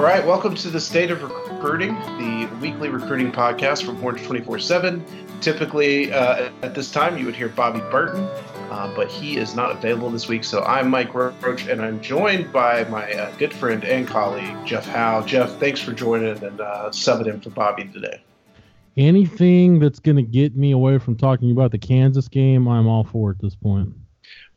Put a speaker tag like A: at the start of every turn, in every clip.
A: All right, welcome to the State of Recruiting, the weekly recruiting podcast from Horns 24 7. Typically, uh, at this time, you would hear Bobby Burton, uh, but he is not available this week. So I'm Mike Roach, and I'm joined by my uh, good friend and colleague, Jeff Howe. Jeff, thanks for joining and uh, subbing in for Bobby today.
B: Anything that's going to get me away from talking about the Kansas game, I'm all for at this point.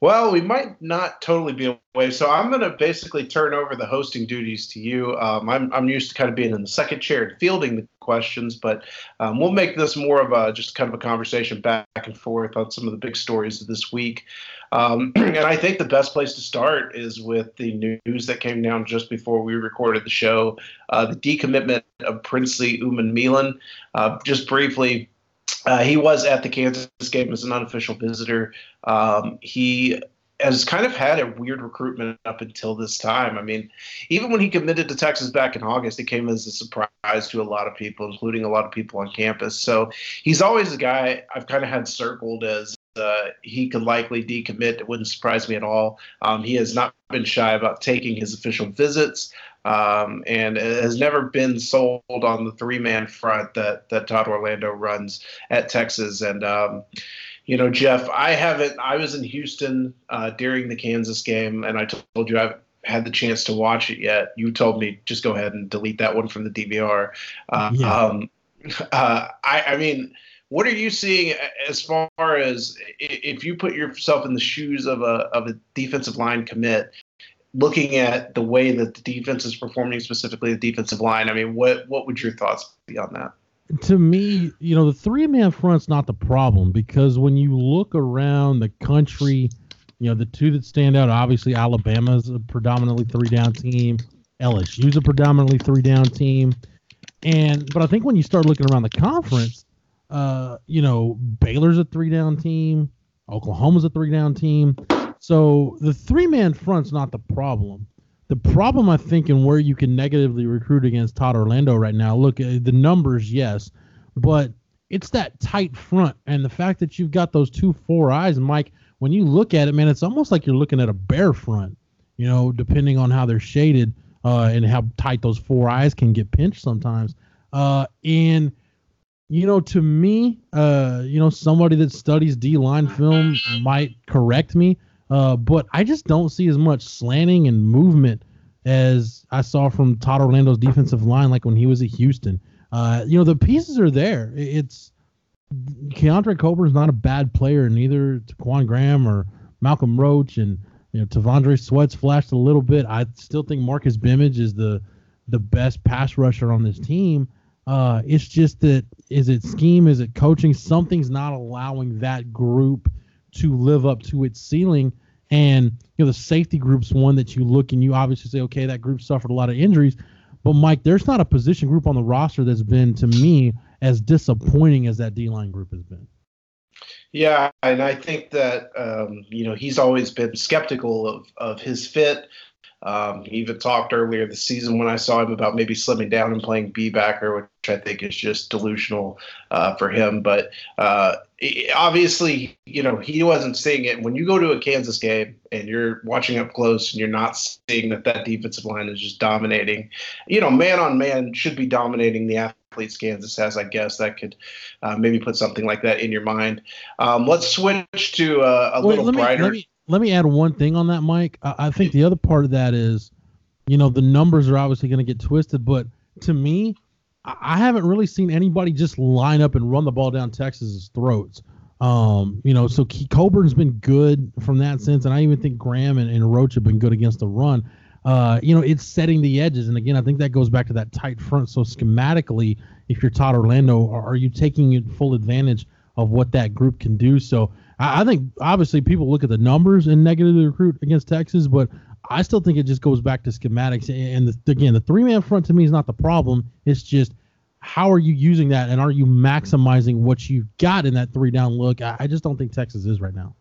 A: Well, we might not totally be away, so I'm going to basically turn over the hosting duties to you. Um, I'm, I'm used to kind of being in the second chair and fielding the questions, but um, we'll make this more of a just kind of a conversation back and forth on some of the big stories of this week. Um, and I think the best place to start is with the news that came down just before we recorded the show uh, the decommitment of Princely Umanmielen. Uh, just briefly, uh, he was at the Kansas game as an unofficial visitor. Um, he has kind of had a weird recruitment up until this time. I mean, even when he committed to Texas back in August, it came as a surprise to a lot of people, including a lot of people on campus. So he's always a guy I've kind of had circled as uh, he could likely decommit. It wouldn't surprise me at all. Um, he has not been shy about taking his official visits um, and has never been sold on the three man front that that Todd Orlando runs at Texas. And um, you know, Jeff, I haven't. I was in Houston uh, during the Kansas game, and I told you I've had the chance to watch it yet. You told me just go ahead and delete that one from the DVR. Uh, yeah. um, uh, I, I mean what are you seeing as far as if you put yourself in the shoes of a of a defensive line commit looking at the way that the defense is performing, specifically the defensive line, I mean, what what would your thoughts be on that?
B: To me, you know, the three man front's not the problem because when you look around the country, you know, the two that stand out, obviously Alabama's a predominantly three down team, LSU's a predominantly three down team. And but I think when you start looking around the conference, uh, you know, Baylor's a three down team, Oklahoma's a three down team. So the three man front's not the problem. The problem, I think, and where you can negatively recruit against Todd Orlando right now. Look, uh, the numbers, yes, but it's that tight front and the fact that you've got those two four eyes. Mike, when you look at it, man, it's almost like you're looking at a bear front. You know, depending on how they're shaded uh, and how tight those four eyes can get pinched sometimes. Uh, and you know, to me, uh, you know, somebody that studies D line film might correct me, uh, but I just don't see as much slanting and movement as I saw from Todd Orlando's defensive line, like when he was at Houston. Uh, you know, the pieces are there. It's Keondre Coburn's not a bad player, neither Ta'Quon Graham or Malcolm Roach, and you know, T'Vondre Sweat's flashed a little bit. I still think Marqez Bimage is the the best pass rusher on this team. Uh, it's just that is it scheme, is it coaching? Something's not allowing that group to live up to its ceiling. And you know the safety group's one that you look and you obviously say, okay, that group suffered a lot of injuries. But Mike, there's not a position group on the roster that's been to me as disappointing as that D line group has been.
A: Yeah, and I think that um, you know he's always been skeptical of of his fit. Um, he even talked earlier this season when I saw him about maybe slimming down and playing B backer, which I think is just delusional uh, for him. But uh, obviously, you know, he wasn't seeing it. When you go to a Kansas game and you're watching up close and you're not seeing that that defensive line is just dominating, you know, man on man should be dominating the athletes Kansas has. I guess that could uh, maybe put something like that in your mind. Um, let's switch to uh, a Wait, little brighter.
B: Me, let me add one thing on that, Mike. I, I think the other part of that is, you know, the numbers are obviously going to get twisted, but to me, I haven't really seen anybody just line up and run the ball down Texas's throats. Um, you know, so Coburn's been good from that sense, and I even think Graham and, and Roach have been good against the run. Uh, you know, it's setting the edges, and again, I think that goes back to that tight front. So schematically, if you're Todd Orlando, are, are you taking full advantage of what that group can do? So I, I think obviously people look at the numbers and negatively recruit against Texas, but I still think it just goes back to schematics. And the, again, the three man front to me is not the problem. It's just how are you using that, and are you maximizing what you've got in that three down look? I, I just don't think Texas is right now.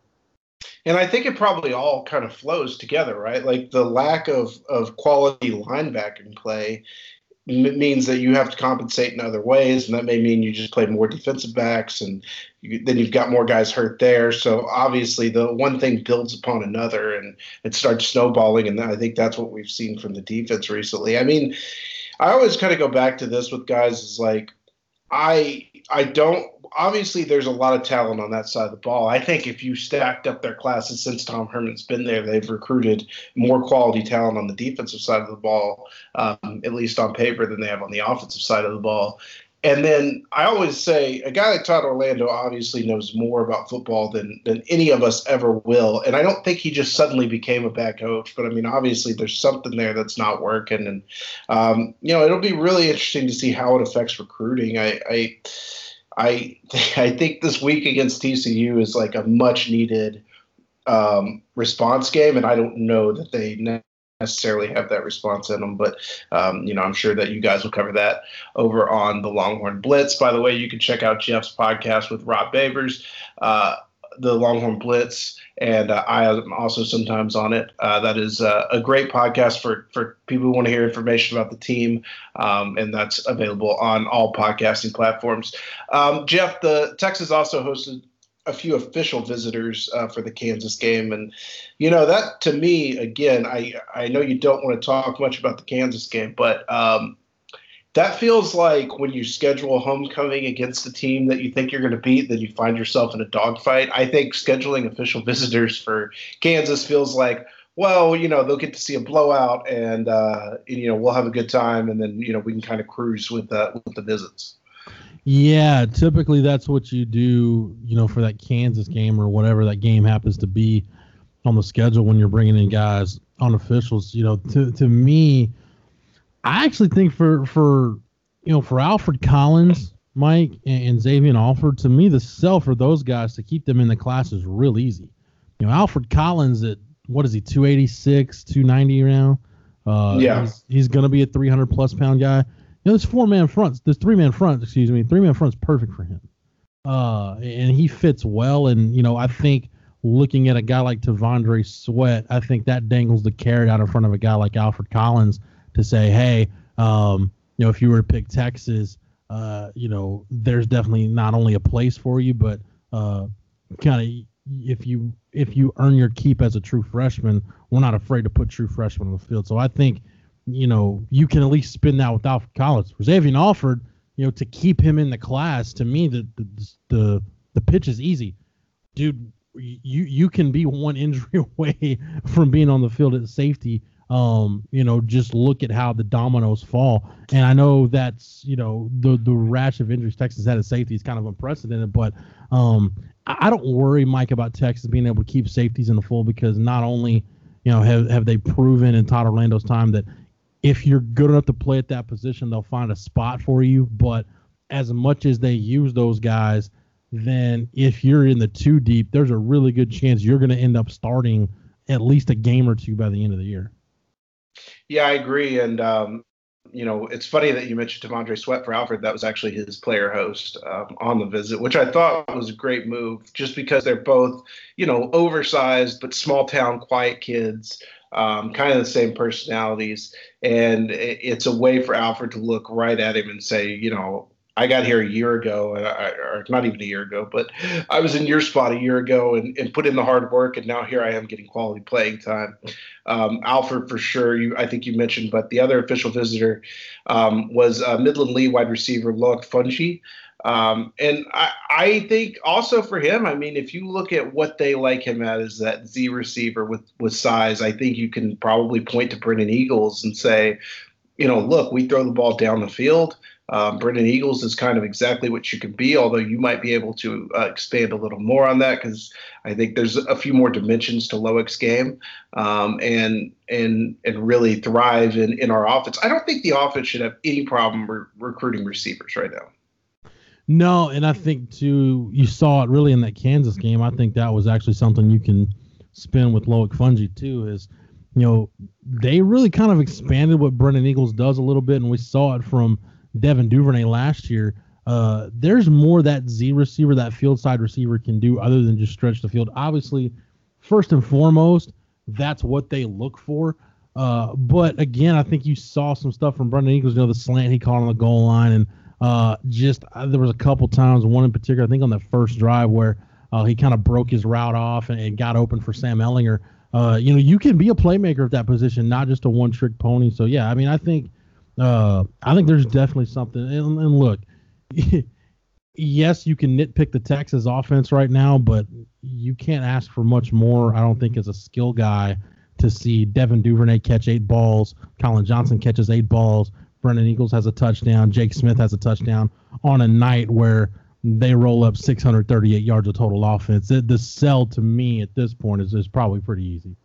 A: And I think it probably all kind of flows together, right? Like the lack of of quality linebacking play means that you have to compensate in other ways, and that may mean you just play more defensive backs, and you, then you've got more guys hurt there. So obviously, the one thing builds upon another, and it starts snowballing. And I think that's what we've seen from the defense recently. I mean, I always kind of go back to this with guys is like, I I don't obviously there's a lot of talent on that side of the ball. I think if you stacked up their classes since Tom Herman's been there, they've recruited more quality talent on the defensive side of the ball, um, at least on paper, than they have on the offensive side of the ball. And then I always say a guy like Todd Orlando obviously knows more about football than than any of us ever will. And I don't think he just suddenly became a bad coach, but I mean obviously there's something there that's not working. And um, you know it'll be really interesting to see how it affects recruiting. I, I I I think this week against TCU is like a much needed um, response game, and I don't know that they necessarily have that response in them. But um, you know, I'm sure that you guys will cover that over on the Longhorn Blitz. By the way, you can check out Jeff's podcast with Rob Babers. Uh, the Longhorn Blitz, and uh, I am also sometimes on it. Uh, that is uh, a great podcast for for people who want to hear information about the team, um, and that's available on all podcasting platforms. Um, Jeff, the Texas also hosted a few official visitors uh, for the Kansas game, and you know that to me, again, I I know you don't want to talk much about the Kansas game, but um, that feels like when you schedule a homecoming against a team that you think you're going to beat, then you find yourself in a dogfight. I think scheduling official visitors for Kansas feels like, well, you know, they'll get to see a blowout, and uh, you know, we'll have a good time, and then you know, we can kind of cruise with uh, with the visits.
B: Yeah, typically that's what you do, you know, for that Kansas game or whatever that game happens to be on the schedule when you're bringing in guys on officials. You know, to to me I actually think for for you know for Alfred Collins, Mike, and, and Xavier Alford, to me the sell for those guys to keep them in the class is real easy. You know, Alfred Collins at what is he, 286, 290 now? Uh, yeah, he's, he's going to be a 300 plus pound guy. You know, this four man front, this three man front, excuse me, three man front's perfect for him. Uh, and he fits well. And you know, I think looking at a guy like T'Vondre Sweat, I think that dangles the carrot out in front of a guy like Alfred Collins to say, hey, um, you know, if you were to pick Texas, uh, you know, there's definitely not only a place for you, but uh, kind of if you if you earn your keep as a true freshman, we're not afraid to put true freshmen on the field. So I think, you know, you can at least spin that with Alfred Collins. For Xavier Alford, you know, to keep him in the class, to me, the the the, the pitch is easy, dude. You you can be one injury away from being on the field at safety um, you know, just look at how the dominoes fall. And I know that's, you know, the the rash of injuries Texas had at safety is kind of unprecedented, but um, I don't worry, Mike, about Texas being able to keep safeties in the full because not only, you know, have have they proven in Todd Orlando's time that if you're good enough to play at that position, they'll find a spot for you. But as much as they use those guys, then if you're in the two deep, there's a really good chance you're going to end up starting at least a game or two by the end of the year.
A: Yeah, I agree. And, um, you know, it's funny that you mentioned T'Vondre Sweat for Alfred. That was actually his player host um, on the visit, which I thought was a great move just because they're both, you know, oversized but small town, quiet kids. Um, kind of the same personalities. And it's a way for Alfred to look right at him and say, you know, I got here a year ago, or not even a year ago, but I was in your spot a year ago and, and put in the hard work, and now here I am getting quality playing time. Um, Alfred, for sure, you, I think you mentioned, but the other official visitor um, was uh, Midland Lee wide receiver Loic Fouonji. Um, and I, I think also for him, I mean, if you look at what they like him at is that Z receiver with, with size, I think you can probably point to Brennan Eagles and say, you know, look, we throw the ball down the field. Um, Brennan Eagles is kind of exactly what you can be, although you might be able to uh, expand a little more on that because I think there's a few more dimensions to Loic's game um, and and and really thrive in, in our offense. I don't think the offense should have any problem re- recruiting receivers right now.
B: No, and I think too you saw it really in that Kansas game. I think that was actually something you can spin with Loic Fouonji too. Is you know they really kind of expanded what Brennan Eagles does a little bit, and we saw it from Devin Duvernay last year. Uh, there's more that Z receiver, that field side receiver can do other than just stretch the field. Obviously, first and foremost, that's what they look for. Uh, but again, I think you saw some stuff from Brennan Eagles. You know, the slant he caught on the goal line, and uh, just uh, there was a couple times, one in particular, I think on the first drive where uh, he kind of broke his route off and, and, got open for Sam Ehlinger. Uh, you know, you can be a playmaker at that position, not just a one-trick pony. So yeah, I mean, I think, uh, I think there's definitely something. And, and look, yes, you can nitpick the Texas offense right now, but you can't ask for much more. I don't think as a skill guy to see Devin Duvernay catch eight balls, Collin Johnson catches eight balls, Brennan Eagles has a touchdown, Jake Smith has a touchdown on a night where they roll up 638 yards of total offense. It, the sell to me at this point is, is probably pretty easy.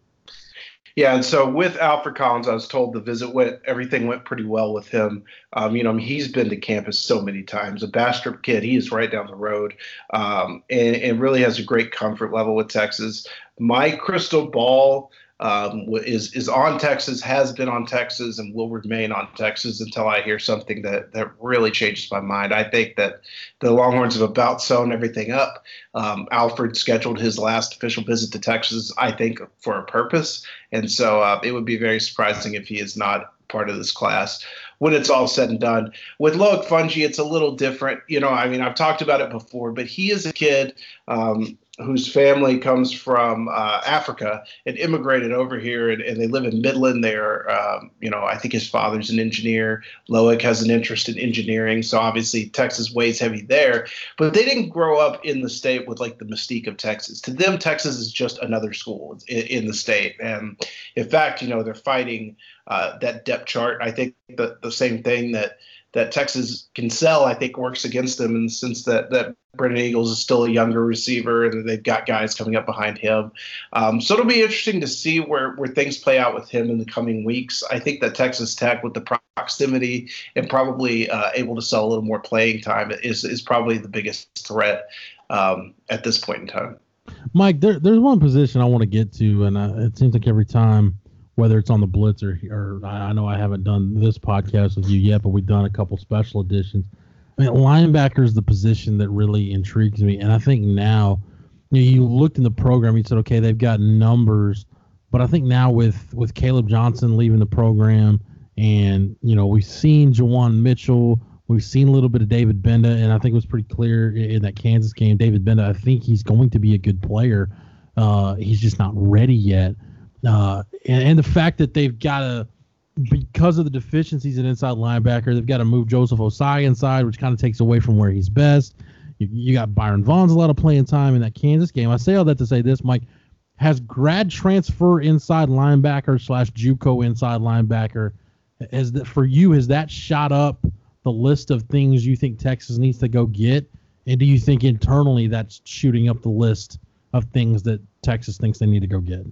A: Yeah, and so with Alfred Collins, I was told the visit went, everything went pretty well with him. Um, you know, I mean, he's been to campus so many times. A Bastrop kid, he is right down the road, um, and, and really has a great comfort level with Texas. My crystal ball um, is is on Texas, has been on Texas, and will remain on Texas until I hear something that that really changes my mind. I think that the Longhorns have about sewn everything up. Um, Alfred scheduled his last official visit to Texas, I think, for a purpose, and so uh, it would be very surprising if he is not part of this class when it's all said and done. With Loic Fouonji, it's a little different. You know, I mean, I've talked about it before, but he is a kid um, whose family comes from uh, Africa and immigrated over here, and, and they live in Midland. They're, um, you know, I think his father's an engineer. Loic has an interest in engineering, so obviously Texas weighs heavy there. But they didn't grow up in the state with like the mystique of Texas. To them, Texas is just another school in, in the state, and in fact, you know, they're fighting uh, that depth chart. I think the the same thing that that Texas can sell, I think works against them. And since that that Brennan Eagles is still a younger receiver, and they've got guys coming up behind him, um, so it'll be interesting to see where where things play out with him in the coming weeks. I think that Texas Tech, with the proximity and probably uh, able to sell a little more playing time, is is probably the biggest threat um, at this point in time.
B: Mike, there, there's one position I want to get to, and uh, it seems like every time whether it's on the Blitz or, or I know I haven't done this podcast with you yet, but we've done a couple special editions. I mean, linebacker is the position that really intrigues me, and I think now, you know, you looked in the program, you said, okay, they've got numbers, but I think now with with Caleb Johnson leaving the program, and you know, we've seen Juwan Mitchell, we've seen a little bit of David Gbenda, and I think it was pretty clear in that Kansas game, David Gbenda, I think he's going to be a good player. Uh, he's just not ready yet. Uh, and, and the fact that they've got to, because of the deficiencies at inside linebacker, they've got to move Joseph Ossai inside, which kind of takes away from where he's best. You, you got Byron Vaughns a lot of playing time in that Kansas game. I say all that to say this, Mike. Has grad transfer inside linebacker slash JUCO inside linebacker, has that for you? Has that shot up the list of things you think Texas needs to go get? And do you think internally that's shooting up the list of things that Texas thinks they need to go get?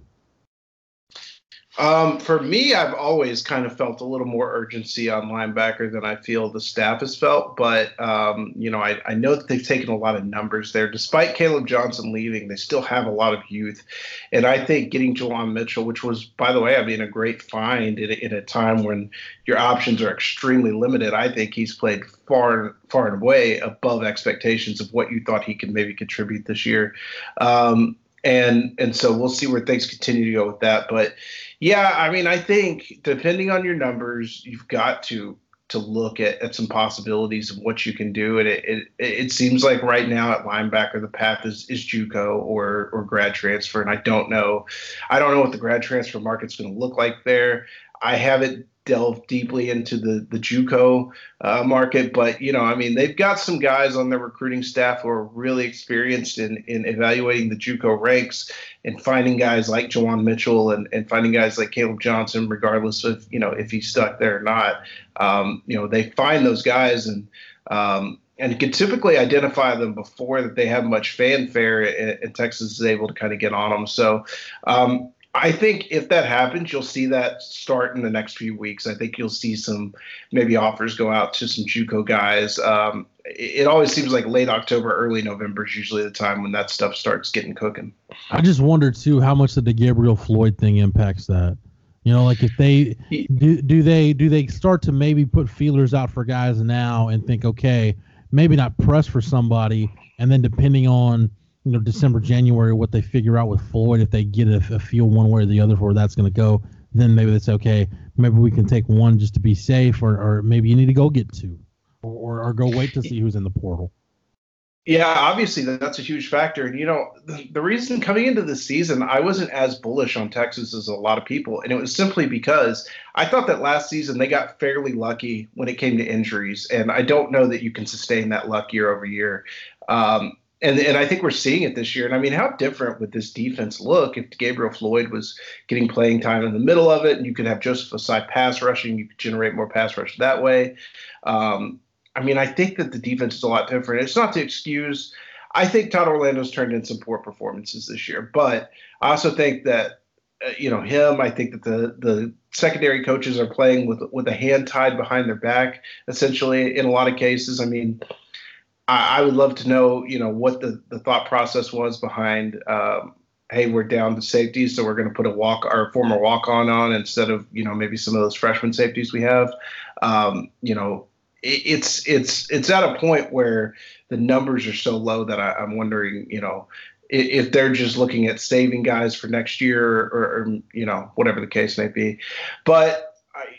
A: Um, for me, I've always kind of felt a little more urgency on linebacker than I feel the staff has felt. But, um, you know, I, I, know that they've taken a lot of numbers there. Despite Caleb Johnson leaving, they still have a lot of youth. And I think getting Juwan Mitchell, which was, by the way, I mean, a great find in, in a time when your options are extremely limited, I think he's played far, far and away above expectations of what you thought he could maybe contribute this year. Um, and and so we'll see where things continue to go with that. But yeah, I mean, I think depending on your numbers, you've got to to look at, at some possibilities of what you can do. And it, it it seems like right now at linebacker the path is is JUCO or or grad transfer. And I don't know, I don't know what the grad transfer market's going to look like there. I haven't delve deeply into the the JUCO uh, market, but you know, I mean, they've got some guys on their recruiting staff who are really experienced in in evaluating the JUCO ranks and finding guys like Juwan Mitchell and and finding guys like Caleb Johnson, regardless of you know if he's stuck there or not. Um, you know, they find those guys and. Um, and can typically identify them before that they have much fanfare, and, and Texas is able to kind of get on them. So, um, I think if that happens, you'll see that start in the next few weeks. I think you'll see some maybe offers go out to some JUCO guys. Um, it, it always seems like late October, early November is usually the time when that stuff starts getting cooking.
B: I just wonder too how much the Gabriel Floyd thing impacts that. You know, like if they do, do they do they start to maybe put feelers out for guys now and think, okay, maybe not press for somebody, and then depending on you know December January what they figure out with Floyd if they get a, a feel one way or the other for where that's going to go then maybe that's okay. Maybe we can take one just to be safe, or, or maybe you need to go get two, or, or, or go wait to see who's in the portal.
A: Yeah, obviously that's a huge factor. And you know, the, the, reason coming into the season, I wasn't as bullish on Texas as a lot of people, and it was simply because I thought that last season they got fairly lucky when it came to injuries, and I don't know that you can sustain that luck year over year. Um, and and I think we're seeing it this year. And I mean, how different would this defense look if Gabriel Floyd was getting playing time in the middle of it, and you could have Joseph Ossai pass rushing, you could generate more pass rush that way. Um, I mean, I think that the defense is a lot different. It's not to excuse. I think Todd Orlando's turned in some poor performances this year, but I also think that uh, you know him. I think that the the secondary coaches are playing with with a hand tied behind their back, essentially in a lot of cases. I mean, I, I would love to know, you know, what the the thought process was behind. Um, hey, we're down to safety, so we're going to put a walk our former walk on on instead of you know maybe some of those freshman safeties we have. Um, you know, it's it's it's at a point where the numbers are so low that I, am wondering, you know, if they're just looking at saving guys for next year or, or you know whatever the case may be. But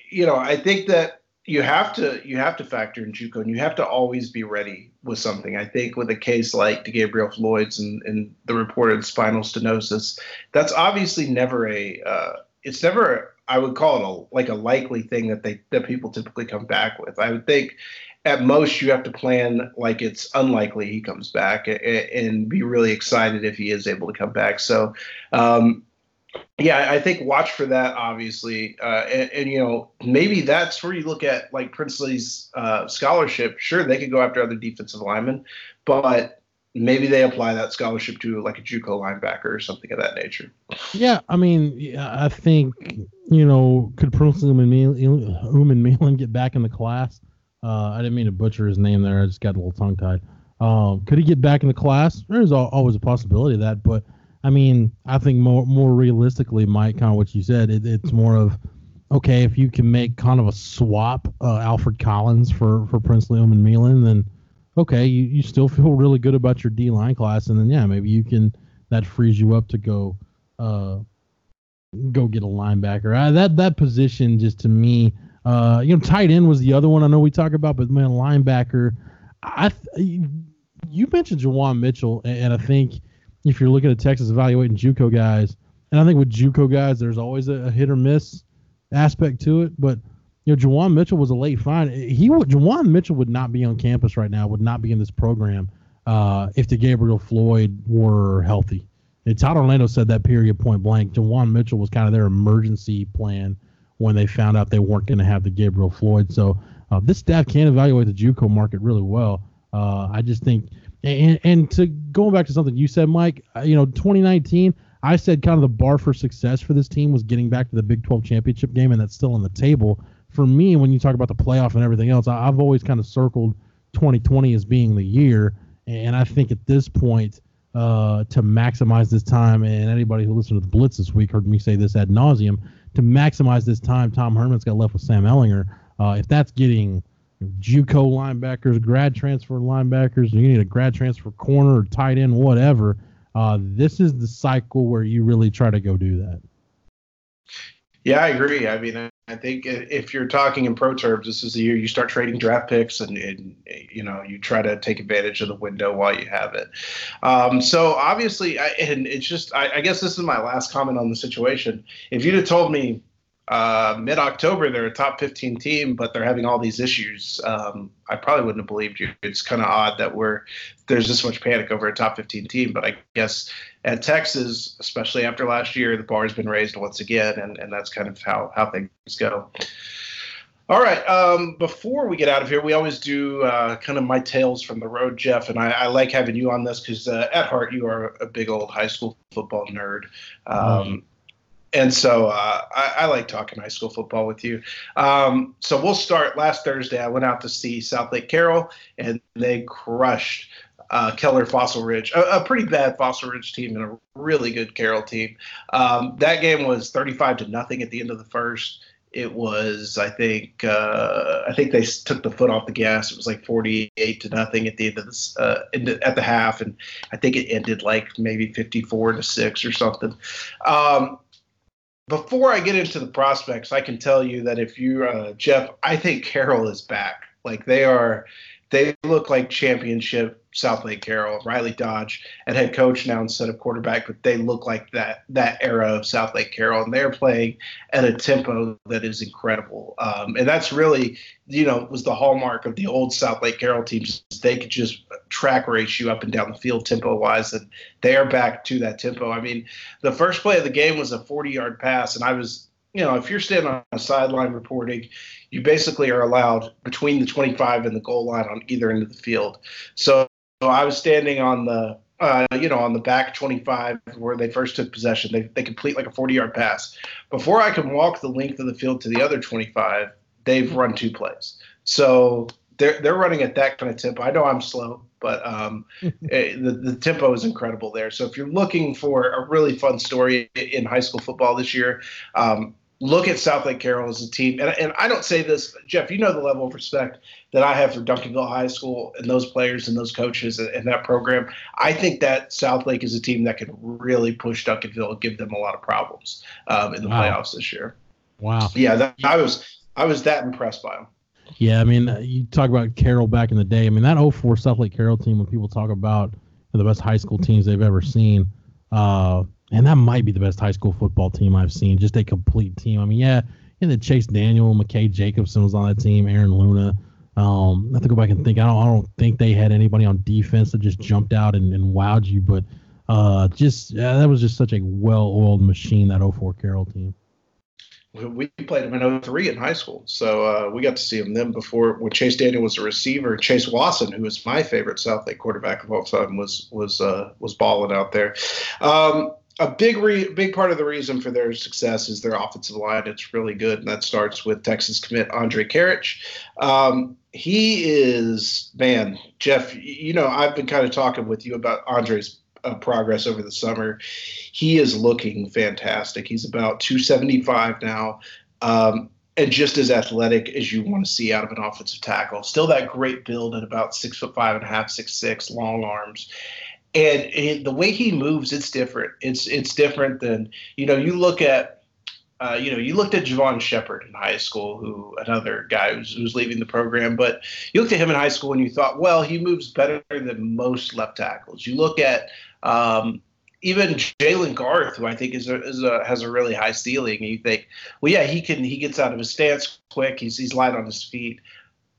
A: you know, I think that you have to you have to factor in JUCO and you have to always be ready with something. I think with a case like Gabriel Floyd's and, and the reported spinal stenosis, that's obviously never a uh, it's never I would call it a like a likely thing that they that people typically come back with. I would think at most you have to plan like it's unlikely he comes back and, and be really excited if he is able to come back. So um, yeah, I think watch for that obviously, uh, and, and, you know maybe that's where you look at like Princely's uh, scholarship. Sure, they could go after other defensive linemen, but maybe they apply that scholarship to like a JUCO linebacker or something of that nature.
B: Yeah, I mean, I think you know could Princely Umanmielen get back in the class? Uh, I didn't mean to butcher his name there. I just got a little tongue tied. Um, could he get back in the class? There's always a possibility of that, but I mean, I think more more realistically, Mike, kind of what you said, it, it's more of okay if you can make kind of a swap, uh, Alfred Collins for for Princely Umanmielen, then okay, you, you still feel really good about your D line class, and then yeah, maybe you can that frees you up to go uh go get a linebacker. Uh, that that position just to me, uh, you know, tight end was the other one I know we talk about, but man, linebacker, I you mentioned Juwan Mitchell, and I think if you're looking at Texas evaluating JUCO guys, and I think with JUCO guys, there's always a, hit or miss aspect to it. But you know, Juwan Mitchell was a late find. He Juwan Mitchell would not be on campus right now, would not be in this program uh, if De'Gabriel Floyd were healthy. And Todd Orlando said that period point blank. Juwan Mitchell was kind of their emergency plan when they found out they weren't going to have De'Gabriel Floyd. So uh, this staff can evaluate the JUCO market really well. Uh, I just think and, and to going back to something you said, Mike, uh, you know, 2019, I said kind of the bar for success for this team was getting back to the Big 12 championship game, and that's still on the table. For me, when you talk about the playoff and everything else, I, have always kind of circled 2020 as being the year. And I think at this point, uh, to maximize this time, and anybody who listened to the Blitz this week heard me say this ad nauseum, to maximize this time, Tom Herman's got left with Sam Ehlinger. Uh, if that's getting – JUCO linebackers, grad transfer linebackers, you need a grad transfer corner or tight end, whatever. Uh, this is the cycle where you really try to go do that.
A: Yeah, I agree. I mean, I think if you're talking in pro terms, this is the year you start trading draft picks, and, and you know you try to take advantage of the window while you have it. Um, so obviously, I, and it's just I, I guess this is my last comment on the situation. If you'd have told me uh, mid October, they're a top 15 team, but they're having all these issues. Um, I probably wouldn't have believed you. It's kind of odd that we're there's this much panic over a top 15 team, but I guess at Texas, especially after last year, the bar has been raised once again, and, and that's kind of how, how things go. All right. Um, before we get out of here, we always do uh, kind of my tales from the road, Jeff. And I, I like having you on this because uh, at heart, you are a big old high school football nerd. Um, mm-hmm and so uh, I, I, like talking high school football with you. Um, so we'll start. Last Thursday, I went out to see Southlake Carroll, and they crushed uh, Keller Fossil Ridge, a, a, pretty bad Fossil Ridge team and a really good Carroll team. Um, that game was 35 to nothing at the end of the first. It was, I think, uh, I think they took the foot off the gas. It was like 48 to nothing at the end of this, uh, the, at the half, and I think it ended like maybe 54 to six or something. Um, before I get into the prospects, I can tell you that if you, uh, Jeff, I think Carroll is back. Like they are, they look like championship Southlake Carroll, Riley Dodge, and head coach now instead of quarterback, but they look like that that era of Southlake Carroll, and they're playing at a tempo that is incredible. Um, and that's really, you know, was the hallmark of the old Southlake Carroll teams. They could just track race you up and down the field tempo wise, and they are back to that tempo. I mean, the first play of the game was a 40 yard pass, and I was you know, if you're standing on a sideline reporting, you basically are allowed between the 25 and the goal line on either end of the field. So, so I was standing on the, uh, you know, on the back 25 where they first took possession. They, they complete like a 40 yard pass. Before I can walk the length of the field to the other 25, they've run two plays. So they're, they're running at that kind of tempo. I know I'm slow, but um, it, eh, the, the tempo is incredible there. So if you're looking for a really fun story in high school football this year, um, look at Southlake Carroll as a team. And, and I don't say this, Jeff, you know the level of respect that I have for Duncanville High School and those players and those coaches and, and that program. I think that Southlake is a team that can really push Duncanville and give them a lot of problems um, in the wow. playoffs this year.
B: Wow.
A: Yeah, that, I was I was that impressed by them.
B: Yeah, I mean, uh, you talk about Carroll back in the day. I mean, that 04 Southlake Carroll team, when people talk about the best high school teams they've ever seen, uh, and that might be the best high school football team I've seen. Just a complete team. I mean, yeah, and then Chase Daniel, McKay Jacobson was on that team, Aaron Luna. Um, I have to go back and think. I don't, I don't think they had anybody on defense that just jumped out and, and wowed you, but uh, just that was just such a well-oiled machine that 04 Carroll team.
A: We played them in 03 in high school, so uh, we got to see them then before when Chase Daniel was a receiver. Chase Watson, who is my favorite South Southlake quarterback of all time, was was uh, was balling out there. Um, a big re- big part of the reason for their success is their offensive line. It's really good, and that starts with Texas commit Andre Karic. Um, he is man, Jeff. You know, I've been kind of talking with you about Andre's uh, progress over the summer. He is looking fantastic. He's about 275 now. Um, and just as athletic as you want to see out of an offensive tackle. Still that great build at about six foot five and a half, six six, long arms and the way he moves, it's different. It's it's different than you know. You look at uh, you know, you looked at Javon Shepard in high school, who another guy who's, who's leaving the program, but you looked at him in high school and you thought, well, he moves better than most left tackles. You look at um, even Jalen Garth, who I think is a, is a, has a really high ceiling, you think, well, yeah, he can he gets out of his stance quick. He's he's light on his feet.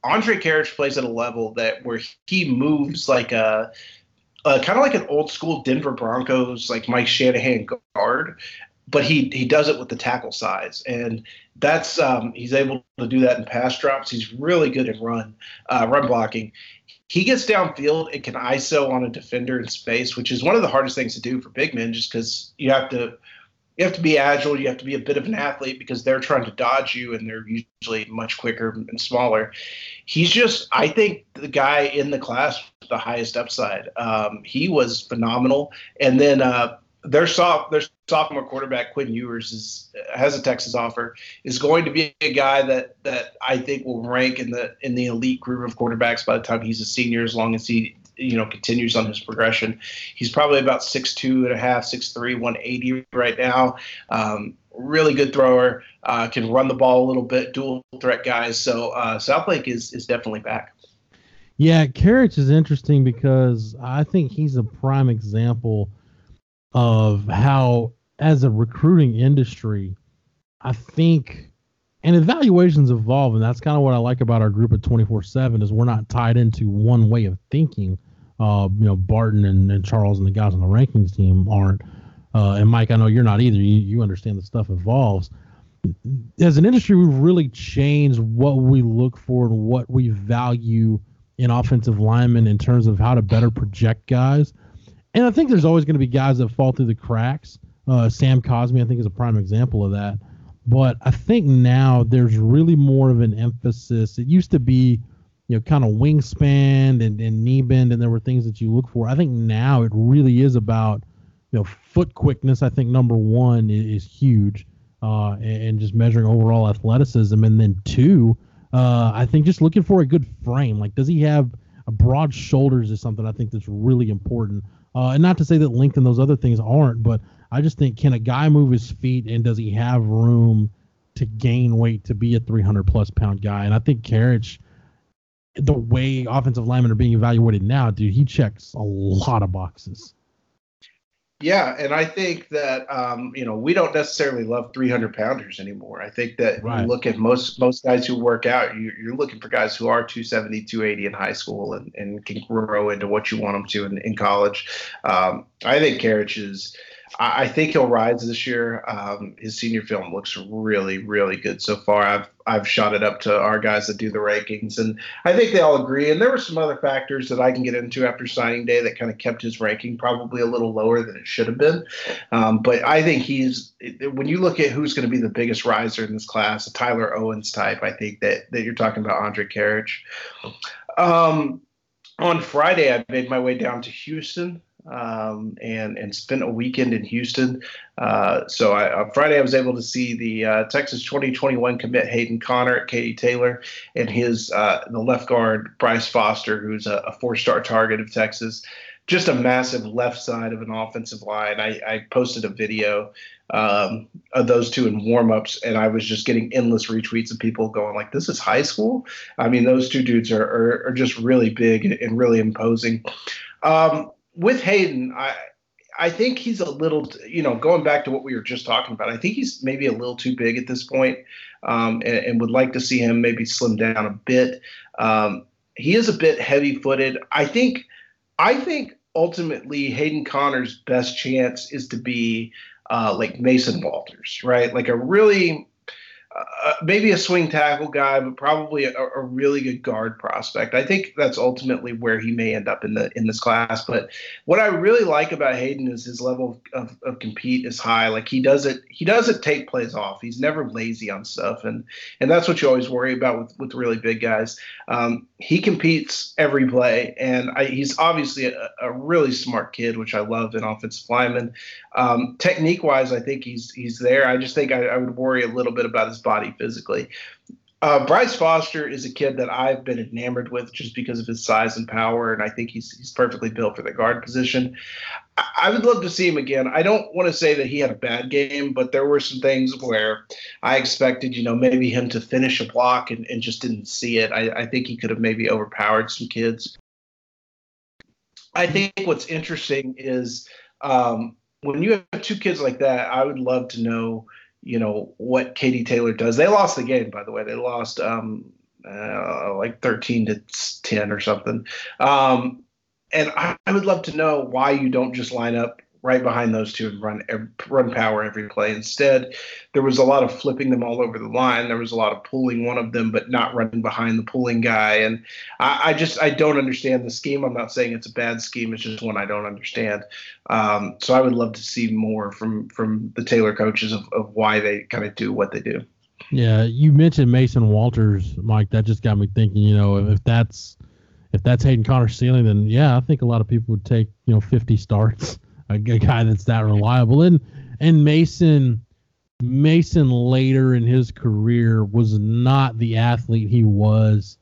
A: Andre Karic plays at a level that where he moves like a uh, kind of like an old school Denver Broncos, like Mike Shanahan guard, but he he does it with the tackle size, and that's um, he's able to do that in pass drops. He's really good at run uh, run blocking. He gets downfield and can ISO on a defender in space, which is one of the hardest things to do for big men, just because you have to you have to be agile. You have to be a bit of an athlete because they're trying to dodge you, and they're usually much quicker and smaller. He's just, I think, the guy in the class with the highest upside. Um, he was phenomenal, and then uh, their soft, their sophomore quarterback Quinn Ewers is has a Texas offer. Is going to be a guy that that I think will rank in the in the elite group of quarterbacks by the time he's a senior, as long as he you know continues on his progression. He's probably about six two and a half, six three, one eighty right now. Um, really good thrower, uh, can run the ball a little bit, dual threat guys. So uh, Southlake is is definitely back.
B: Yeah, Karic is interesting because I think he's a prime example of how, as a recruiting industry, I think and evaluations evolve and that's kind of what i like about our group at 24-7 is we're not tied into one way of thinking uh, you know, Barton and, and Charles and the guys on the rankings team aren't. Uh, and Mike, I know you're not either. You, you understand the stuff evolves. As an industry, we've really changed what we look for and what we value in offensive linemen in terms of how to better project guys. And I think there's always going to be guys that fall through the cracks. Uh, Sam Cosmi, I think, is a prime example of that. But I think now there's really more of an emphasis. It used to be you know, kind of wingspan and, and knee bend, and there were things that you look for. I think now it really is about, you know, foot quickness. I think number one is, is huge, uh, and, and, just measuring overall athleticism, and then two, uh, I think just looking for a good frame. Like, does he have broad shoulders? Is something I think that's really important. Uh, and not to say that length and those other things aren't, but I just think can a guy move his feet and does he have room to gain weight to be a 300 plus pound guy? And I think Karic, the way offensive linemen are being evaluated now, dude, he checks a lot of boxes.
A: Yeah, and I think that um, you know we don't necessarily love 300 pounders anymore. I think that right. you look at most most guys who work out, you, are looking for guys who are 270, 280 in high school and, and can grow into what you want them to in, in college. Um, I think Karic is I, I think he'll rise this year. Um, his senior film looks really, really good so far. I've I've shot it up to our guys that do the rankings, and I think they all agree. And there were some other factors that I can get into after signing day that kind of kept his ranking probably a little lower than it should have been. Um, but I think he's when you look at who's going to be the biggest riser in this class, a Tyler Owens type. I think that that you're talking about Andre Karic. Um, on Friday, I made my way down to Houston um, and and spent a weekend in Houston. Uh, so I, on Friday, I was able to see the uh, Texas 2021 commit Hayden Conner at Katy Taylor and his uh, the left guard Bryce Foster, who's a, a four-star target of Texas. Just a massive left side of an offensive line. I, I posted a video um, of those two in warmups, and I was just getting endless retweets of people going like, "This is high school." I mean, those two dudes are are, are just really big and really imposing. Um, with Hayden, I I think he's a little, you know, going back to what we were just talking about. I think he's maybe a little too big at this point, um, and, and, would like to see him maybe slim down a bit. Um, he is a bit heavy-footed. I think. I think ultimately Hayden Conner's best chance is to be uh, like Mason Walters, right? Like a really uh, maybe a swing tackle guy, but probably a, a, really good guard prospect. I think that's ultimately where he may end up in the in this class. But what I really like about Hayden is his level of, of compete is high. Like he does it, he doesn't take plays off. He's never lazy on stuff, and and that's what you always worry about with with really big guys. Um, he competes every play, and I, he's obviously a, a, really smart kid, which I love in offensive lineman. Um, technique wise, I think he's he's there. I just think I, I would worry a little bit about his body physically. Uh, Bryce Foster is a kid that I've been enamored with just because of his size and power, and I think he's he's perfectly built for the guard position. I, I would love to see him again. I don't want to say that he had a bad game, but there were some things where I expected, you know, maybe him to finish a block and, and just didn't see it. I, I think he could have maybe overpowered some kids. I think what's interesting is um, when you have two kids like that, I would love to know you know what Katy Taylor does. They lost the game, by the way. They lost um, uh, like 13 to 10 or something. Um, and I, I, would love to know why you don't just line up right behind those two and run run power every play. Instead, there was a lot of flipping them all over the line. There was a lot of pulling one of them, but not running behind the pulling guy. And I, I just I don't understand the scheme. I'm not saying it's a bad scheme. It's just one I don't understand. Um, so I would love to see more from from the Taylor coaches of, of why they kind of do what they do.
B: Yeah, you mentioned Mason Walters, Mike. That just got me thinking. You know, if that's if that's Hayden Conner's ceiling, then yeah, I think a lot of people would take you know 50 starts a, a guy that's that reliable. And and Mason Mason later in his career was not the athlete he was,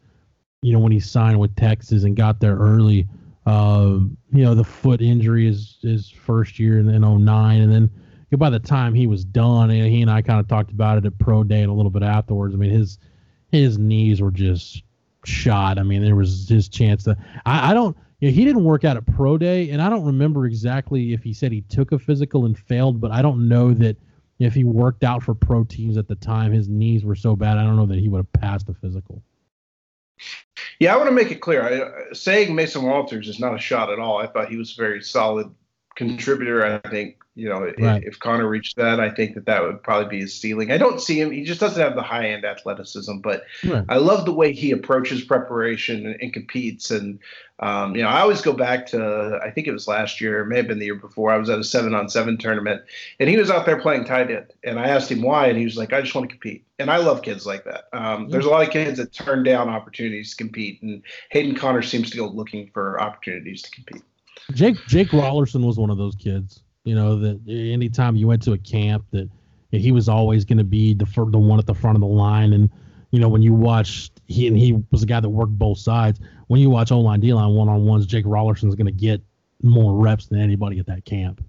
B: you know, when he signed with Texas and got there early. Um, you know, the foot injury is his first year in, in 09. And then by the time he was done, he and I kind of talked about it at pro day and a little bit afterwards. I mean, his his knees were just shot. I mean, there was his chance to. I, I don't you know, he didn't work out at pro day, and I don't remember exactly if he said he took a physical and failed, but I don't know that if he worked out for pro teams at the time, his knees were so bad. I don't know that he would have passed a physical.
A: Yeah, I want to make it clear. I, saying Mason Walters is not a shot at all. I thought he was very solid contributor. I think you know right. if, if Conner reached that, I think that that would probably be his ceiling. I don't see him; he just doesn't have the high end athleticism. But right. I love the way he approaches preparation and, and competes. And um, you know, I always go back to I think it was last year, it may have been the year before. I was at a seven on seven tournament, and he was out there playing tight end. And I asked him why, and he was like, "I just want to compete." And I love kids like that. Um, There's a lot of kids that turn down opportunities to compete, and Hayden Conner seems to go looking for opportunities to compete.
B: Jake Jake Raulerson was one of those kids. You know that anytime you went to a camp, that he was always going to be the the one at the front of the line. And you know when you watch he and he was a guy that worked both sides. When you watch O line D line one on ones, Jake Raulerson's going to get more reps than anybody at that camp.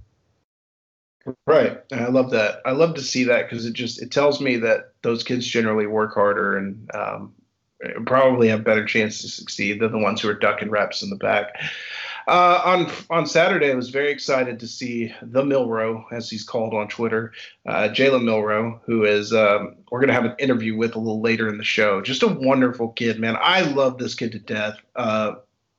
A: Right. And I love that. I love to see that because it just it tells me that those kids generally work harder and um, probably have better chance to succeed than the ones who are ducking reps in the back. Uh, on on Saturday, I was very excited to see the Milrow, as he's called on Twitter, uh, Jalen Milroe, who is um, we're going to have an interview with a little later in the show. Just a wonderful kid, man. I love this kid to death uh,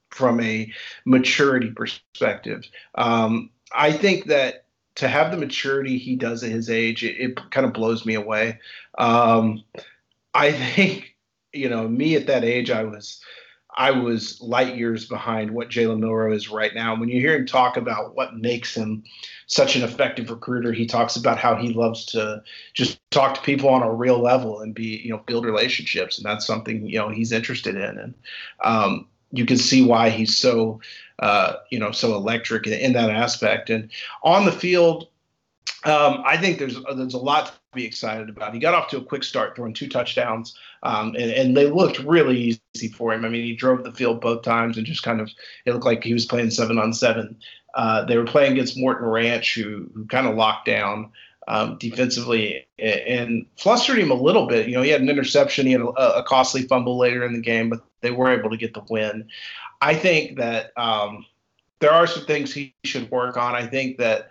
A: from a maturity perspective. Um, I think that to have the maturity he does at his age, it, it kind of blows me away. Um, I think you know me at that age, I was I was light years behind what Jalen Milroe is right now. When you hear him talk about what makes him such an effective recruiter, he talks about how he loves to just talk to people on a real level and be, you know, build relationships, and that's something you know he's interested in. And um, you can see why he's so, uh, you know, so electric in, in that aspect. And on the field, um, I think there's there's a lot to be excited about. He got off to a quick start, throwing two touchdowns, um, and, and they looked really easy for him. I mean, he drove the field both times and just kind of it looked like he was playing seven on seven. Uh, they were playing against Morton Ranch, who who kind of locked down um, defensively and flustered him a little bit. You know, he had an interception, he had a, a, costly fumble later in the game, but they were able to get the win. I think that um, there are some things he should work on. I think that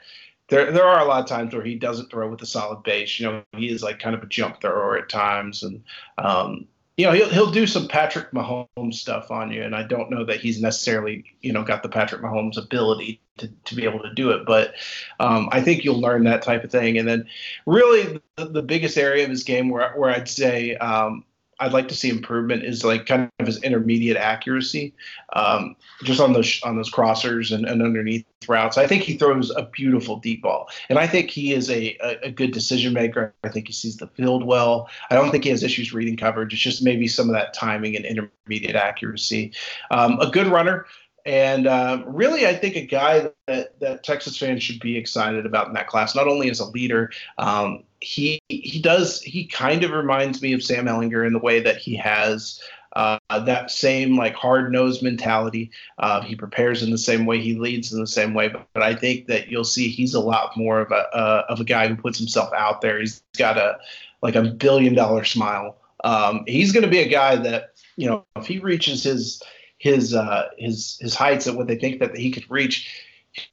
A: there there are a lot of times where he doesn't throw with a solid base. You know, he is like kind of a jump thrower at times, and um, you know he'll he'll do some Patrick Mahomes stuff on you, and I don't know that he's necessarily you know got the Patrick Mahomes ability to, to be able to do it, but um, I think you'll learn that type of thing. And then really the, the biggest area of his game where where I'd say um, I'd like to see improvement is like kind of his intermediate accuracy, um, just on those on those crossers and, and, underneath routes. I think he throws a beautiful deep ball, and I think he is a, a, a, good decision maker. I think he sees the field well. I don't think he has issues reading coverage. It's just maybe some of that timing and intermediate accuracy. Um, a good runner. And uh, really, I think a guy that, that Texas fans should be excited about in that class, not only as a leader, um, he he does he kind of reminds me of Sam Ehlinger in the way that he has uh, that same like hard nosed mentality. Uh, he prepares in the same way, he leads in the same way. But, but I think that you'll see he's a lot more of a uh, of a guy who puts himself out there. He's got a like a billion dollar smile. Um, he's going to be a guy that you know if he reaches his his uh, his his heights at what they think that he could reach.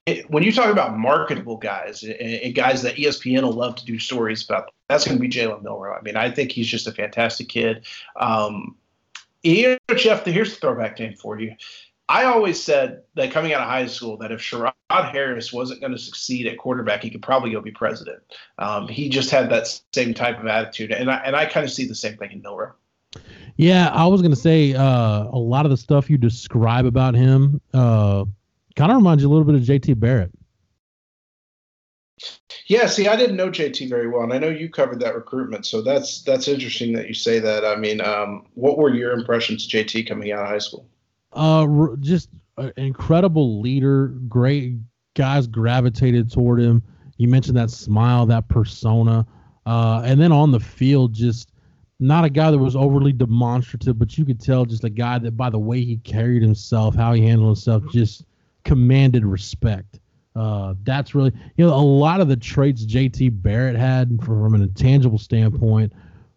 A: It, when you talk about marketable guys and, and, guys that ESPN will love to do stories about, that's going to be Jalen Milroe. I mean, I think he's just a fantastic kid. Um, you know, Jeff, here's the throwback game for you. I always said that coming out of high school, that if Sherrod Harris wasn't going to succeed at quarterback, he could probably go be president. Um, he just had that same type of attitude, and I and I kind of see the same thing in Milroe.
B: Yeah, I was gonna say uh, a lot of the stuff you describe about him uh, kind of reminds you a little bit of JT Barrett.
A: Yeah, see, I didn't know JT very well, and I know you covered that recruitment, so that's that's interesting that you say that. I mean, um, what were your impressions of JT coming out of high school?
B: Uh, just an incredible leader. Great guys gravitated toward him. You mentioned that smile, that persona, uh, and then on the field, just not a guy that was overly demonstrative, but you could tell just a guy that by the way he carried himself, how he handled himself, just commanded respect. Uh, that's really, you know, a lot of the traits JT Barrett had from an intangible standpoint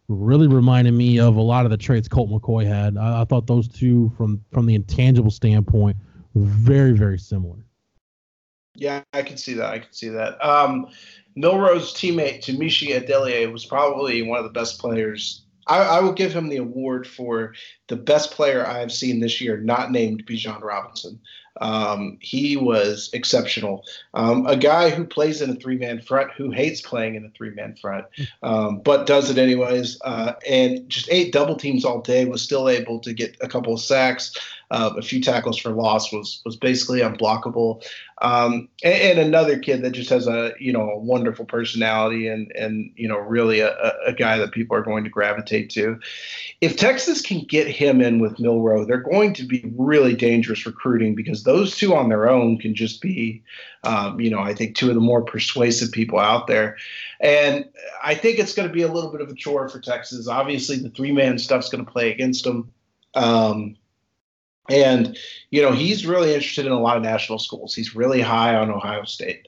B: really reminded me of a lot of the traits Colt McCoy had. I, I thought those two, from from the intangible standpoint, very very similar.
A: Yeah, I can see that. I can see that. Um, Milroe's teammate Tunmise Adeleye was probably one of the best players I, I, will give him the award for the best player I have seen this year, not named Bijan Robinson. Um, he was exceptional. Um, a guy who plays in a three man front, who hates playing in a three man front, um, but does it anyways, uh, and just ate double teams all day, was still able to get a couple of sacks uh, a few tackles for loss was was basically unblockable. Um, and, and, another kid that just has a you know a wonderful personality and and you know really a, a guy that people are going to gravitate to. If Texas can get him in with Milroe, they're going to be really dangerous recruiting because those two on their own can just be, um, you know, I think two of the more persuasive people out there. And I think it's going to be a little bit of a chore for Texas. Obviously, the three man stuff's going to play against them. Um, And, you know, he's really interested in a lot of national schools. He's really high on Ohio State.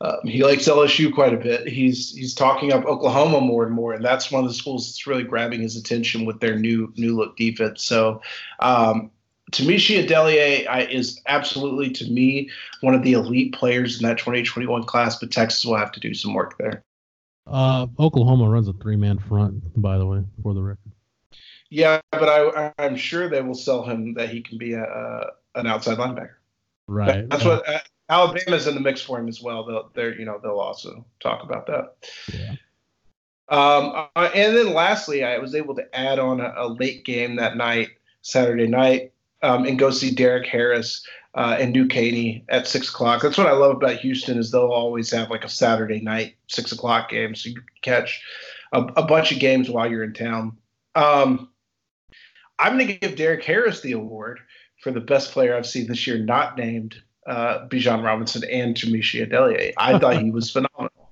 A: Um, he likes LSU quite a bit. He's he's talking up Oklahoma more and more, and that's one of the schools that's really grabbing his attention with their new new look defense. So, um, Tunmise Adeleye is absolutely, to me, one of the elite players in that 2021 class, but Texas will have to do some work there.
B: Uh, Oklahoma runs a three man front, by the way, for the record.
A: Yeah, but I, I'm sure they will sell him that he can be a, a an outside linebacker.
B: Right.
A: That's what uh, Alabama's in the mix for him as well. They'll they're you know they'll also talk about that.
B: Yeah.
A: Um, uh, and then lastly, I was able to add on a, a late game that night, Saturday night, um, and go see Derrick Harris uh, and New Caney at six o'clock. That's what I love about Houston is they'll always have like a Saturday night six o'clock game, so you can catch a, a bunch of games while you're in town. Um, I'm going to give Derrick Harris the award for the best player I've seen this year, not named uh, Bijan Robinson and Tunmise Adeleye. I thought he was phenomenal.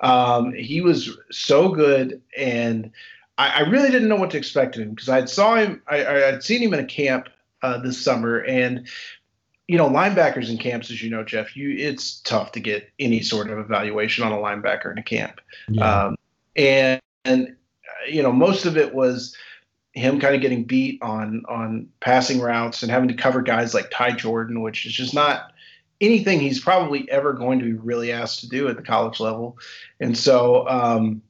A: Um, he was so good, and I, I, really didn't know what to expect of him because I saw him. I, I'd seen him in a camp uh, this summer, and you know, linebackers in camps, as you know, Jeff, you it's tough to get any sort of evaluation on a linebacker in a camp, yeah. um, and and you know, most of it was him kind of getting beat on on passing routes and having to cover guys like Ty Jordan, which is just not anything he's probably ever going to be really asked to do at the college level. And so, um,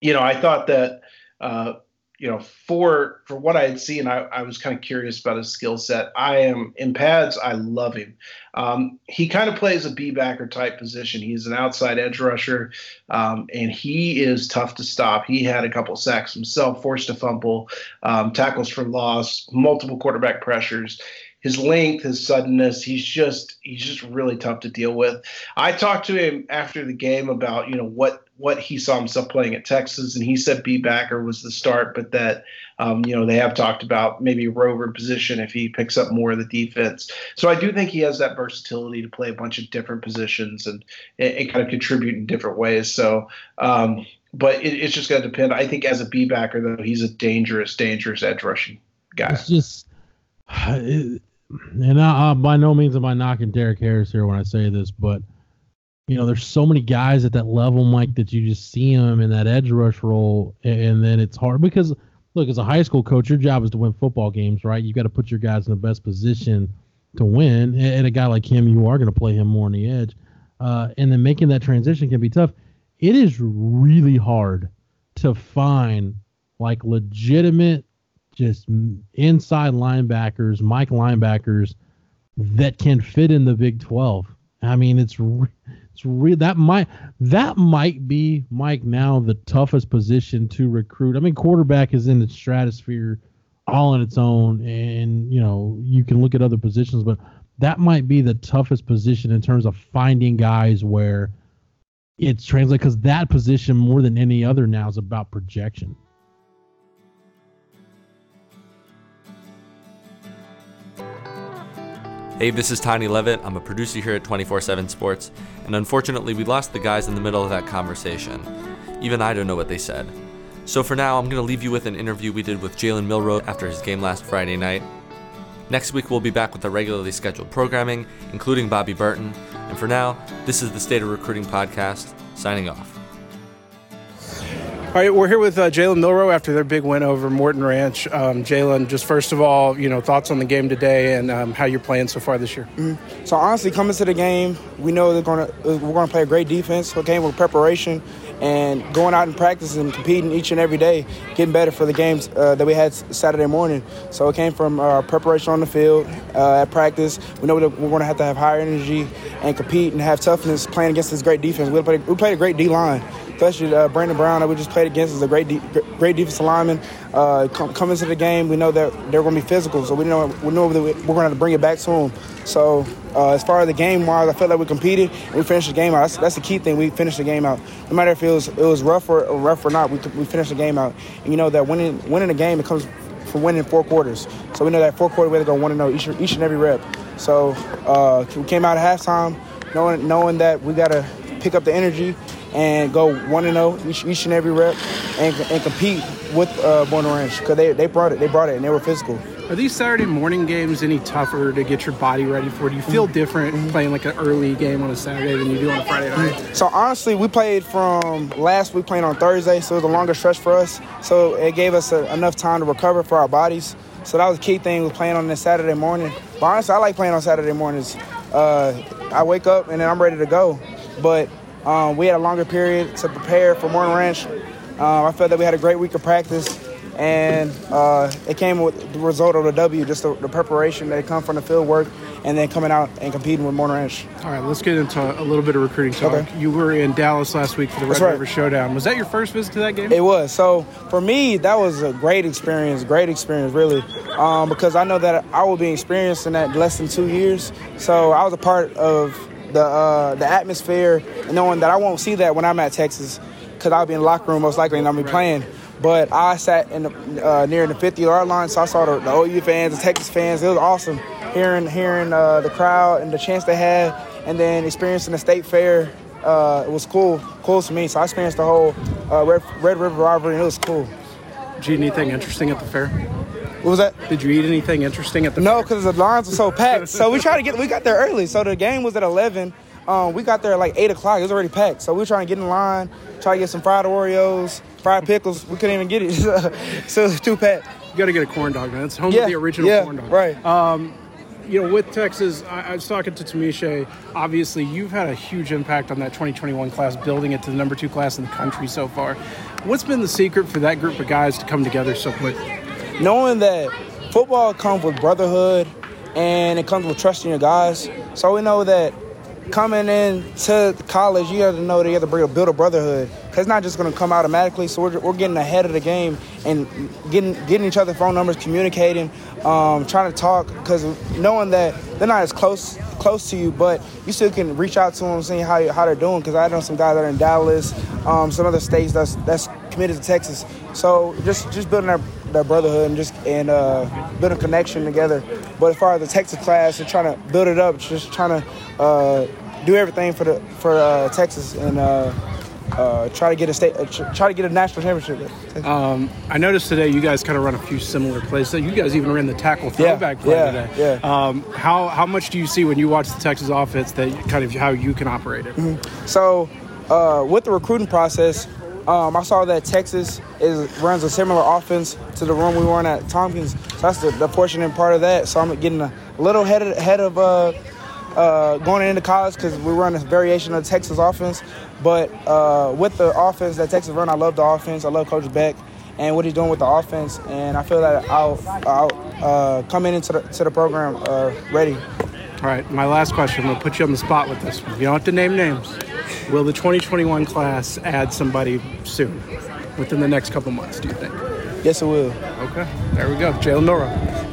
A: you know, I thought that uh, you know, for for what I had seen, I, I was kind of curious about his skill set. I am in pads. I love him. Um, he kind of plays a B backer type position. He's an outside edge rusher, um, and he is tough to stop. He had a couple sacks himself, forced a fumble, um, tackles for loss, multiple quarterback pressures his length, his suddenness. He's just he's just really tough to deal with. I talked to him after the game about you know what what he saw himself playing at Texas, and he said B backer was the start, but that um, you know they have talked about maybe rover position if he picks up more of the defense. So I do think he has that versatility to play a bunch of different positions and and, kind of contribute in different ways. So. Um, but it, it's just going to depend. I think as a B backer, though, he's a dangerous, dangerous edge rushing guy.
B: It's just, it, and I, I, by no means am I knocking Derrick Harris here when I say this, but you know, there's so many guys at that level, Mike, that you just see them in that edge rush role, and then it's hard because look, as a high school coach, your job is to win football games, right? You got to put your guys in the best position to win, and a guy like him, you are going to play him more on the edge, uh, and then making that transition can be tough. It is really hard to find like legitimate, just inside linebackers, Mike linebackers that can fit in the Big 12. I mean, it's it's real. That might that might be Mike now the toughest position to recruit. I mean, quarterback is in the stratosphere all on its own, and you know you can look at other positions, but that might be the toughest position in terms of finding guys where it's translated because that position more than any other now is about projection.
C: Hey, this is Tiny Levitt. I'm a producer here at 24 7 Sports, and unfortunately, we lost the guys in the middle of that conversation. Even I don't know what they said. So for now, I'm going to leave you with an interview we did with Jalen Milroe after his game last Friday night. Next week, we'll be back with our regularly scheduled programming, including Bobby Burton. And for now, this is the State of Recruiting Podcast, signing off.
D: All right, we're here with uh, Jalen Milroe after their big win over Morton Ranch. Um, Jalen, just first of all, you know, thoughts on the game today and um, how you're playing so far this year.
E: Mm-hmm. So honestly, coming to the game, we know they're to uh, we're going to play a great defense. So game with preparation and going out and practicing and competing each and every day, getting better for the games uh, that we had Saturday morning. So it came from our preparation on the field, uh, at practice. We know we're going to have to have higher energy and compete and have toughness playing against this great defense. We played, we played a great D line especially uh, Brandon Brown that we just played against is a great, de- great defensive lineman. Uh, come, coming into the game, we know that they're going to be physical, so we know we know that we're going to have to bring it back to them. So uh, as far as the game wise, I felt like we competed and we finished the game out. That's, that's, the key thing. We finished the game out. No matter if it was it was rough or, rough or not, we, we finished the game out. And you know that winning winning a game it comes from winning four quarters. So we know that four quarter we have to go one and zero each, each and every rep. So uh, we came out at halftime knowing knowing that we got to pick up the energy and go one and zero oh each, each and every rep, and, and compete with uh, Morton Ranch because they, they brought it, they brought it, and they were physical.
A: Are these Saturday morning games any tougher to get your body ready for? Do you feel different playing like an early game on a Saturday than you do on a Friday night?
E: So honestly, we played from last week playing on Thursday, so it was a longer stretch for us. So it gave us a, enough time to recover for our bodies. So that was the key thing with playing on this Saturday morning. But honestly, I like playing on Saturday mornings. Uh, I wake up and then I'm ready to go. But um, we had a longer period to prepare for Morton Ranch. Uh, I felt that we had a great week of practice, and uh, it came with the result of the W, just the, the preparation that come from the field work, and then coming out and competing with Morton Ranch.
A: All right, let's get into a little bit of recruiting talk.
E: Okay.
A: You were in Dallas last week for the Red
E: right.
A: River Showdown. Was that your first visit to that game?
E: It was. So for me, that was a great experience, great experience, really, um, because I know that I will be experiencing that less than two years. So I was a part of the uh, the atmosphere, and knowing that I won't see that when I'm at Texas, because I'll be in the locker room most likely and I'll be playing. But I sat in the, uh, near the 50 yard line, so I saw the, the OU fans, the Texas fans. It was awesome hearing hearing uh, the crowd and the chance they had, and then experiencing the state fair. Uh, it was cool, cool to me. So I experienced the whole uh, Red, Red River rivalry, and it was cool.
A: Did you eat anything interesting at the fair?
E: What was that?
A: Did you eat anything interesting at the
E: No, because the lines were so packed. So we tried to get, we got there early. So the game was at 11. Um, we got there at like 8 o'clock. It was already packed. So we were trying to get in line, try to get some fried Oreos, fried pickles. We couldn't even get it. so it was too packed.
A: You got to get a corn dog, man. It's home
E: Yeah,
A: of the original
E: yeah,
A: corn dog.
E: right.
A: you know, with Texas, I, I was talking to Tunmise. Obviously, you've had a huge impact on that 2021 class, building it to the number two class in the country so far. What's been the secret for that group of guys to come together so quick?
E: knowing that football comes with brotherhood and it comes with trusting your guys. So we know that coming into college, you have to know that you have to build a brotherhood. It's not just going to come automatically. So we're, we're getting ahead of the game and getting getting each other phone numbers, communicating, um, trying to talk. Cause knowing that they're not as close close to you, but you still can reach out to them, seeing how how they're doing. Cause I know some guys that are in Dallas, um, some other states that's that's committed to Texas. So just just building that, that brotherhood and just and uh, building a connection together. But as far as the Texas class, and trying to build it up, just trying to uh, do everything for the for uh, Texas and uh, uh, try to get a state, uh, try to get a national championship.
A: Um, I noticed today you guys kind of run a few similar plays. So you guys even ran the tackle
E: Yeah,
A: throwback play
E: yeah,
A: today.
E: yeah.
A: Um, how how much do you see when you watch the Texas offense that kind of how you can operate it?
E: So, uh, with the recruiting process, um, I saw that Texas is runs a similar offense to the one we run at Tompkins. So that's the, the fortunate part of that. So I'm getting a little ahead of, of uh, uh, going into college because we run a variation of Texas offense. But uh, with the offense that Texas run, I love the offense. I love Coach Beck and what he's doing with the offense. And I feel that I'll, I'll uh, come in into the, to the program uh, ready.
A: All right, my last question. I'm going to put you on the spot with this. You don't have to name names. Will the 2021 class add somebody soon, within the next couple months? Do you think?
E: Yes, it will.
A: Okay, there we go. Jalen Milroe.